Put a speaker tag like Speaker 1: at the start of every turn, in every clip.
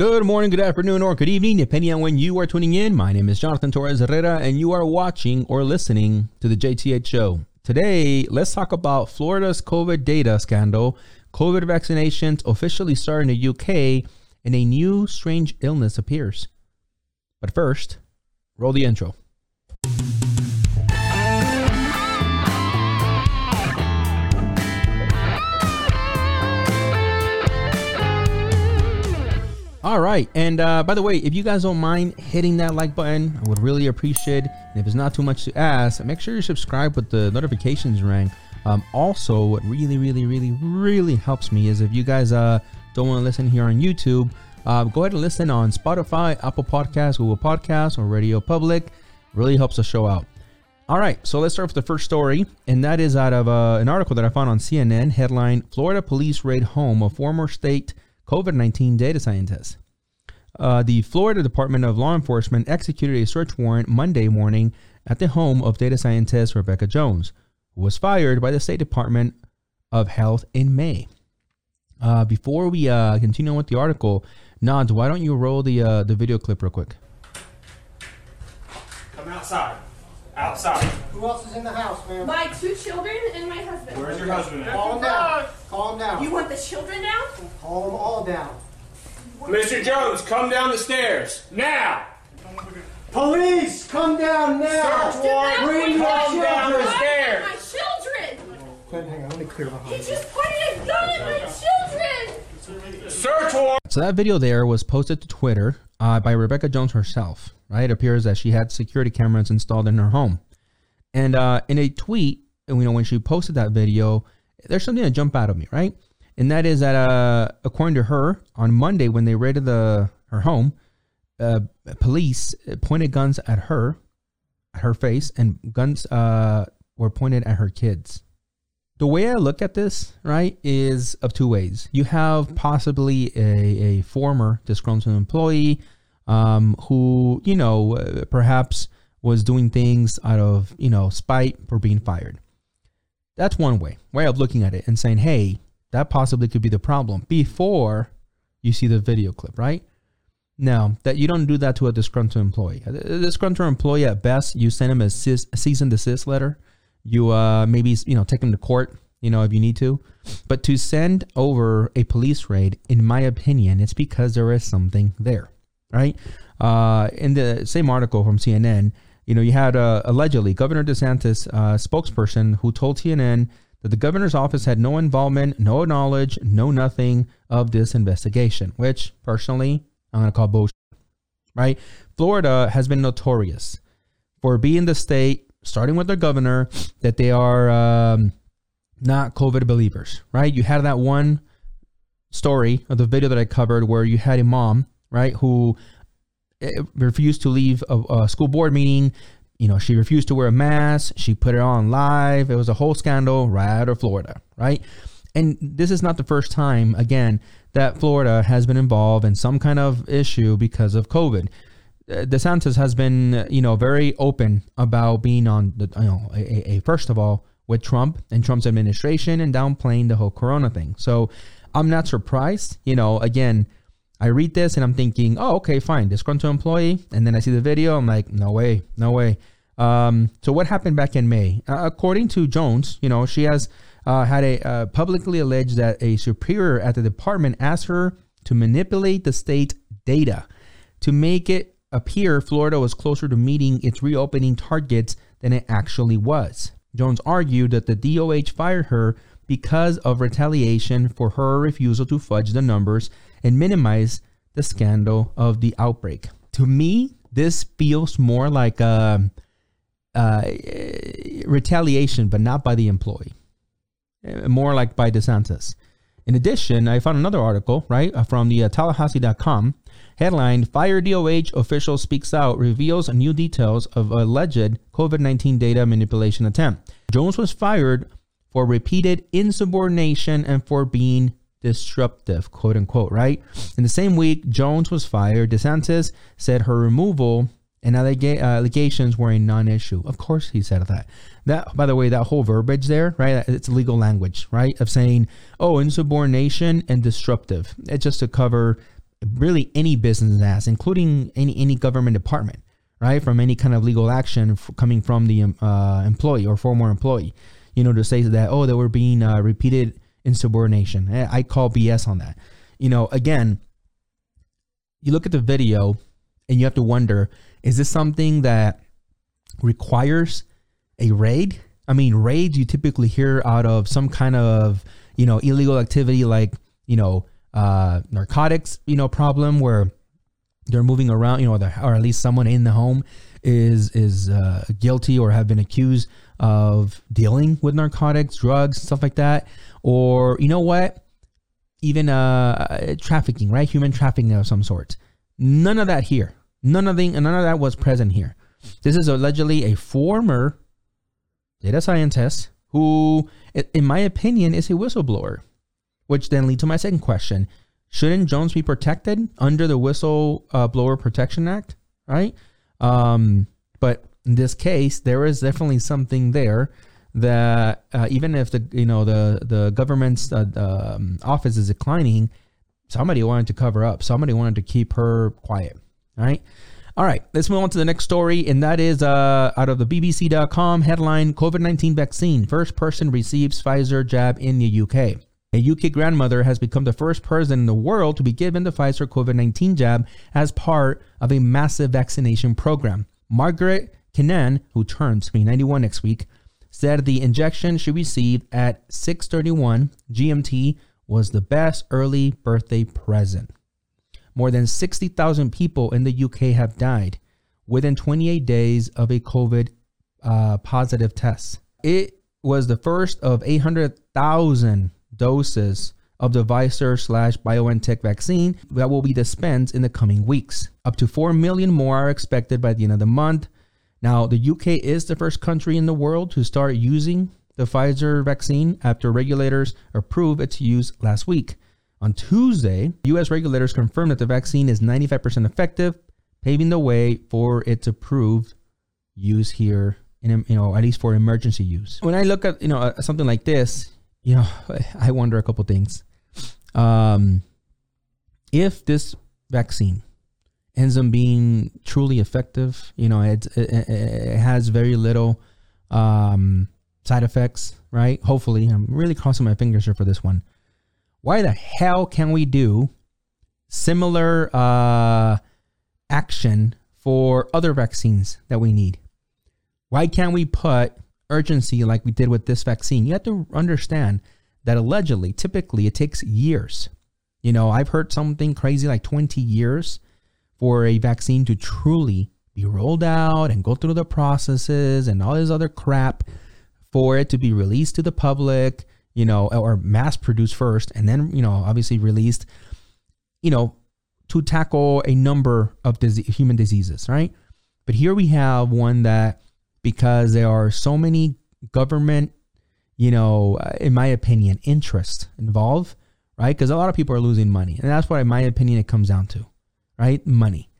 Speaker 1: Good morning, good afternoon, or good evening, depending on when you are tuning in. My name is Jonathan Torres Herrera, and you are watching or listening to the JTH Show. Today, let's talk about Florida's COVID data scandal, COVID vaccinations officially start in the UK, and a new strange illness appears. But first, roll the intro. All right, and uh, by the way, if you guys don't mind hitting that like button, I would really appreciate. it. And if it's not too much to ask, make sure you subscribe with the notifications ring. Um, also, what really, really, really, really helps me is if you guys uh, don't want to listen here on YouTube, uh, go ahead and listen on Spotify, Apple Podcasts, Google Podcasts, or Radio Public. Really helps the show out. All right, so let's start with the first story, and that is out of uh, an article that I found on CNN. Headline: Florida police raid home of former state COVID 19 data scientist. Uh, the Florida Department of Law Enforcement executed a search warrant Monday morning at the home of data scientist Rebekah Jones, who was fired by the State Department of Health in May. Uh, before we uh, continue with the article, Nods, why don't you roll the uh, the video clip real quick?
Speaker 2: Come outside. Outside.
Speaker 3: Who else is in the house, ma'am?
Speaker 4: My two children and my husband.
Speaker 2: Where's your husband at?
Speaker 3: Calm down. Calm down.
Speaker 4: You want the children now?
Speaker 3: Calm them all down.
Speaker 2: Mr. Jones, come down the stairs. Now!
Speaker 3: Police, come down now.
Speaker 2: Search warrant.
Speaker 3: Bring your
Speaker 2: Come down the stairs.
Speaker 4: My children!
Speaker 3: Quinn, hang on. Let me clear the
Speaker 4: He
Speaker 3: house.
Speaker 4: just pointed a gun at my children!
Speaker 2: Search warrant.
Speaker 1: So that video there was posted to Twitter uh, by Rebekah Jones herself. Right, it appears that she had security cameras installed in her home, and uh, in a tweet, you know, when she posted that video, there's something that jumped out of me, right? And that is that, uh, according to her, on Monday when they raided the her home, uh, police pointed guns at her, at her face, and guns uh, were pointed at her kids. The way I look at this, right, is of two ways. You have possibly a, a former disgruntled employee um, who, you know, uh, perhaps was doing things out of, you know, spite for being fired. That's one way, way of looking at it and saying, hey, that possibly could be the problem before you see the video clip, right? Now, that you don't do that to a disgruntled employee. A disgruntled employee, at best, you send him a, a cease and desist letter. You uh, maybe you know take them to court, you know, if you need to. But to send over a police raid, in my opinion, it's because there is something there, right? Uh, in the same article from CNN, you know, you had uh, allegedly Governor DeSantis uh, spokesperson who told CNN that the governor's office had no involvement, no knowledge, no nothing of this investigation, which personally I'm going to call bullshit, right? Florida has been notorious for being the state, starting with their governor, that they are um, not COVID believers, right? You had that one story of the video that I covered where you had a mom, right, who eh, refused to leave a, a school board meeting. You know, she refused to wear a mask. She put it on live. It was a whole scandal right out of Florida, right? And this is not the first time, again, that Florida has been involved in some kind of issue because of COVID. Uh, DeSantis has been, uh, you know, very open about being on the, you know, a, a, first of all with Trump and Trump's administration and downplaying the whole Corona thing. So I'm not surprised. You know, again, I read this and I'm thinking, oh, okay, fine, disgruntled employee. And then I see the video, I'm like, no way, no way. Um, so what happened back in May? Uh, according to Jones, you know, she has uh, had a uh, publicly alleged that a superior at the department asked her to manipulate the state data to make it appear Florida was closer to meeting its reopening targets than it actually was. Jones argued that the DOH fired her because of retaliation for her refusal to fudge the numbers and minimize the scandal of the outbreak. To me, this feels more like a, uh, retaliation, but not by the employee, Uh, more like by DeSantis. In addition, I found another article, right, uh, from the uh, Tallahassee.com. Headline Fire DOH official speaks out, reveals new details of alleged COVID 19 data manipulation attempt. Jones was fired for repeated insubordination and for being disruptive, quote unquote, right? In the same week, Jones was fired. DeSantis said her removal and uh, allegations were a non-issue. Of course, he said that. That, by the way, that whole verbiage there, right? It's legal language, right? Of saying, oh, insubordination and disruptive. It's just to cover really any business has, including any any government department, right? From any kind of legal action f- coming from the um, uh, employee or former employee, you know, to say that oh they were being uh, repeated insubordination. Eh, I call BS on that. You know, again, you look at the video and you have to wonder: is this something that requires a raid? I mean, raids you typically hear out of some kind of you know illegal activity like you know uh, narcotics you know problem where they're moving around you know or at least someone in the home is is uh, guilty or have been accused of dealing with narcotics drugs stuff like that. Or you know what? Even uh trafficking right? Human trafficking of some sort. None of that here none of the, none of that was present here this is allegedly a former data scientist who, in my opinion, is a whistleblower. Which then leads to my second question: Shouldn't Jones be protected under the Whistleblower Protection Act? Right. Um, but in this case, there is definitely something there that uh, even if the you know the the government's uh, um, office is declining, somebody wanted to cover up. Somebody wanted to keep her quiet. All right. All right, let's move on to the next story, and that is uh, out of the BBC.com headline COVID 19 vaccine. First person receives Pfizer jab in the UK. A UK grandmother has become the first person in the world to be given the Pfizer COVID 19 jab as part of a massive vaccination program. Margaret Keenan, who turns 91 next week, said the injection she received at 6:31 GMT was the best early birthday present. More than 60,000 people in the UK have died within 28 days of a COVID uh, positive test. It was the first of 800,000 doses of the Pfizer slash BioNTech vaccine that will be dispensed in the coming weeks. Up to 4 million more are expected by the end of the month. Now, the UK is the first country in the world to start using the Pfizer vaccine after regulators approved its use last week. On Tuesday, US regulators confirmed that the vaccine is 95% effective, paving the way for its approved use here in you know at least for emergency use. When I look at you know something like this, you know, I wonder a couple things. Um if this vaccine ends up being truly effective, you know, it, it, it has very little um side effects, right? Hopefully, I'm really crossing my fingers here for this one why the hell can we do similar uh, action for other vaccines that we need? Why can't we put urgency like we did with this vaccine? You have to understand that allegedly, typically, it takes years. You know, I've heard something crazy like 20 years for a vaccine to truly be rolled out and go through the processes and all this other crap for it to be released to the public you know, or mass produced first and then, you know, obviously released, you know, to tackle a number of dis- human diseases, right? But here we have one that, because there are so many government, you know, uh, in my opinion, interest involved, right? Because a lot of people are losing money. And that's what, in my opinion, it comes down to, right? Money.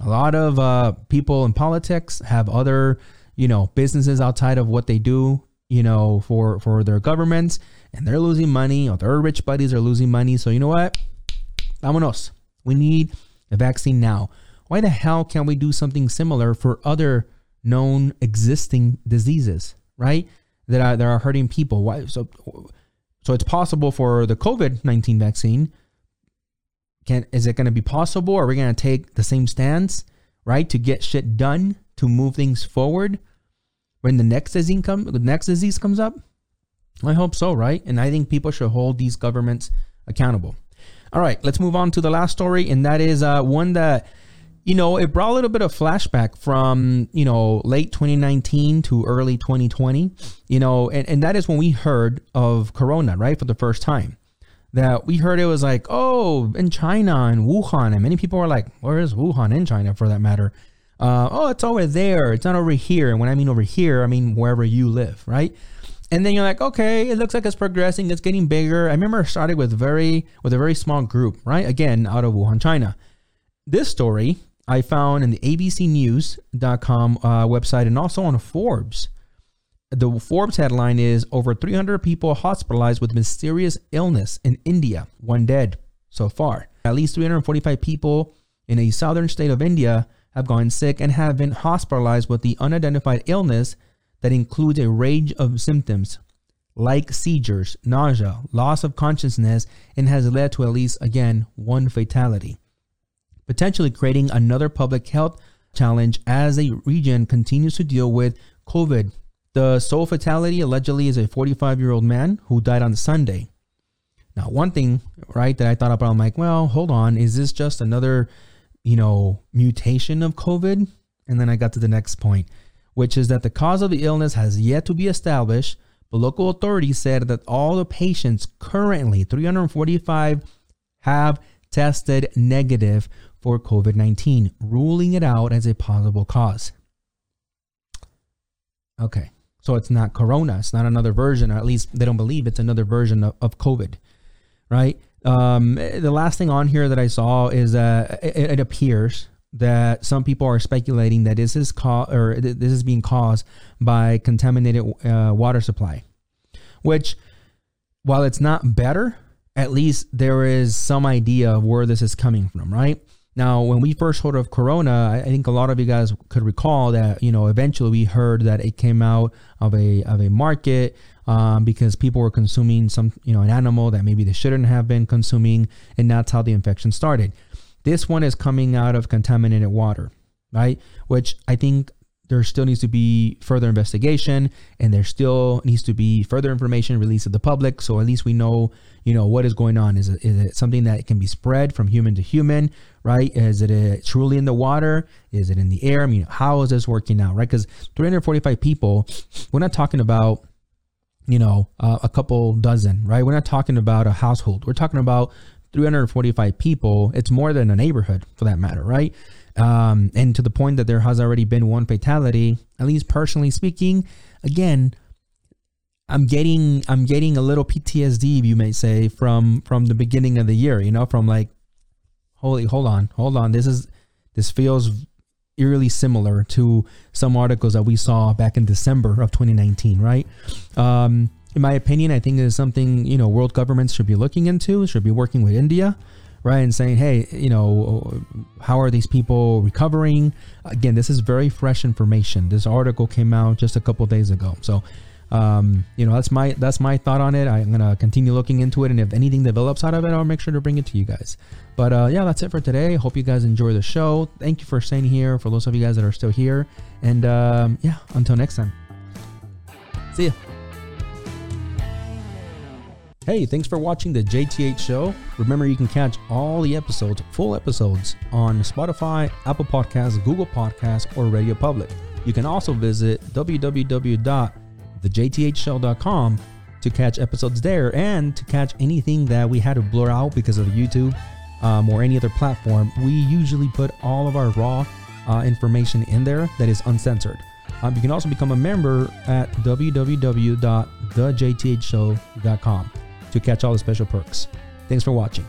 Speaker 1: A lot of uh, people in politics have other, you know, businesses outside of what they do you know, for for their governments, and they're losing money, or their rich buddies are losing money. So you know what? Vámonos. We need a vaccine now. Why the hell can't we do something similar for other known existing diseases, right? That are that are hurting people. Why so so it's possible for the COVID-19 vaccine. Can is it going to be possible? Are we going to take the same stance, right, to get shit done, to move things forward? When the next disease come the next disease comes up? I hope so, right? And I think people should hold these governments accountable. All right, let's move on to the last story, and that is uh, one that you know it brought a little bit of flashback from you know late 2019 to early 2020. You know, and, and that is when we heard of Corona, right, for the first time. That we heard it was like, oh, in China and Wuhan, and many people were like, where is Wuhan in China for that matter? Uh, oh, it's over there. It's not over here. And when I mean over here, I mean wherever you live, right? And then you're like, okay, it looks like it's progressing. It's getting bigger. I remember it started with very with a very small group, right? Again, out of Wuhan, China. This story I found in the ABCNews.com uh, website and also on Forbes. The Forbes headline is over 300 people hospitalized with mysterious illness in India, one dead so far. At least 345 people in a southern state of India have gone sick and have been hospitalized with the unidentified illness that includes a range of symptoms like seizures, nausea, loss of consciousness, and has led to at least, again, one fatality, potentially creating another public health challenge as the region continues to deal with COVID. The sole fatality allegedly is a 45 year old man who died on Sunday. Now, one thing, right, that I thought about, I'm like, well, hold on, is this just another, you know, mutation of COVID? And then I got to the next point, which is that the cause of the illness has yet to be established, but local authorities said that all the patients currently, 345, have tested negative for COVID 19, ruling it out as a possible cause. Okay, so it's not corona, it's not another version, or at least they don't believe it's another version of, of COVID, right? Um, the last thing on here that I saw is that it, it appears that some people are speculating that this is co- or th- this is being caused by contaminated uh, water supply, which while it's not better, at least there is some idea of where this is coming from, right? Now, when we first heard of Corona, I think a lot of you guys could recall that you know eventually we heard that it came out of a of a market um, because people were consuming some you know an animal that maybe they shouldn't have been consuming, and that's how the infection started. This one is coming out of contaminated water, right? Which I think there still needs to be further investigation and there still needs to be further information released to the public. So at least we know you know what is going on. Is it, is it something that can be spread from human to human right? Is it a, truly in the water? Is it in the air? I mean how is this working out right? Because 345 people we're not talking about you know uh, a couple dozen right? We're not talking about a household. We're talking about 345 people. It's more than a neighborhood for that matter right? Um, and to the point that there has already been one fatality at least personally speaking again i'm getting i'm getting a little ptsd you may say from from the beginning of the year you know from like holy hold on hold on. This is this feels eerily similar to some articles that we saw back in december of 2019 right? Um, in my opinion i think is something you know world governments should be looking into should be working with india right and saying hey you know how are these people recovering? Again this is very fresh information. This article came out just a couple days ago. So um, you know that's my that's my thought on it. I'm gonna continue looking into it and if anything develops out of it i'll make sure to bring it to you guys. But uh, yeah that's it for today. Hope you guys enjoy the show. Thank you for staying here for those of you guys that are still here. And um, yeah until next time. See ya. Hey, thanks for watching the JTH show. Remember, you can catch all the episodes, full episodes, on Spotify, Apple Podcasts, Google Podcasts, or Radio Public. You can also visit www.thejthshow.com to catch episodes there and to catch anything that we had to blur out because of YouTube um, or any other platform. We usually put all of our raw uh, information in there that is uncensored. Um, you can also become a member at www.thejthshow.com to catch all the special perks. Thanks for watching.